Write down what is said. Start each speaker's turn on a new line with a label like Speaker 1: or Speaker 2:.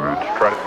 Speaker 1: to try to